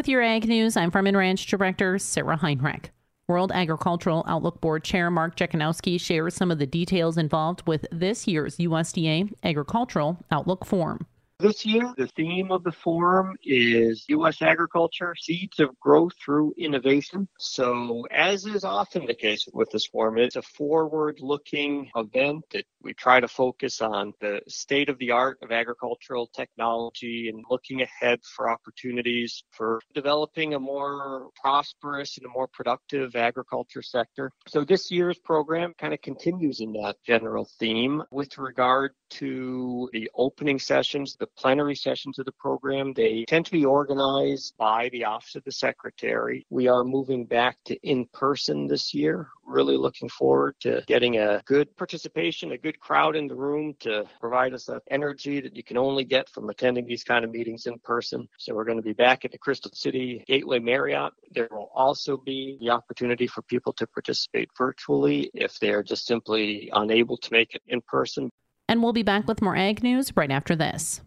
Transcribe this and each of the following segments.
With your Ag News, I'm Farm and Ranch Director Sarah Heinrich. World Agricultural Outlook Board Chair Mark Jekanowski shares some of the details involved with this year's USDA Agricultural Outlook Forum. This year, the theme of the forum is U.S. agriculture, seeds of growth through innovation. So, as is often the case with this forum, it's a forward looking event that we try to focus on the state of the art of agricultural technology and looking ahead for opportunities for developing a more prosperous and a more productive agriculture sector. So, this year's program kind of continues in that general theme with regard to the opening sessions, the plenary sessions of the program. They tend to be organized by the Office of the Secretary. We are moving back to in person this year. Really looking forward to getting a good participation, a good crowd in the room to provide us that energy that you can only get from attending these kind of meetings in person. So we're going to be back at the Crystal City Gateway Marriott. There will also be the opportunity for people to participate virtually if they're just simply unable to make it in person. And we'll be back with more ag news right after this.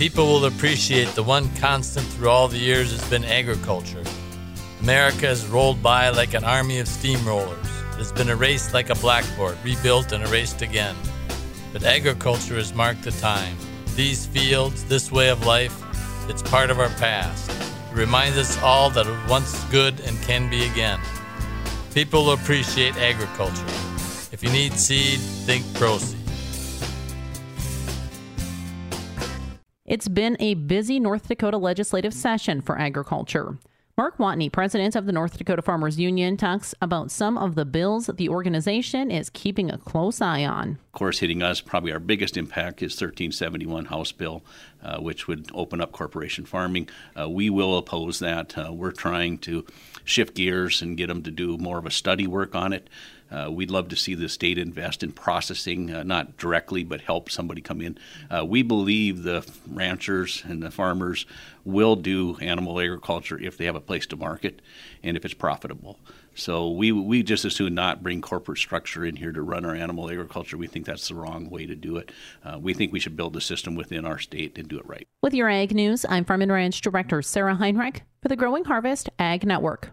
People will appreciate the one constant through all the years has been agriculture. America has rolled by like an army of steamrollers. It's been erased like a blackboard, rebuilt and erased again. But agriculture has marked the time. These fields, this way of life, it's part of our past. It reminds us all that it was once good and can be again. People will appreciate agriculture. If you need seed, think ProSeed. It's been a busy North Dakota legislative session for agriculture. Mark Watne, president of the North Dakota Farmers Union, talks about some of the bills the organization is keeping a close eye on. Of course, hitting us, probably our biggest impact is 1371 House Bill, uh, which would open up corporation farming. Uh, we will oppose that. Uh, we're trying to shift gears and get them to do more of a study work on it. Uh, we'd love to see the state invest in processing, uh, not directly, but help somebody come in. Uh, we believe the ranchers and the farmers will do animal agriculture if they have a place to market and if it's profitable. So we we just as soon not bring corporate structure in here to run our animal agriculture. We think that's the wrong way to do it. Uh, we think we should build a system within our state and do it right. With your ag news, I'm Farm and Ranch Director Sarah Heinrich for the Growing Harvest Ag Network.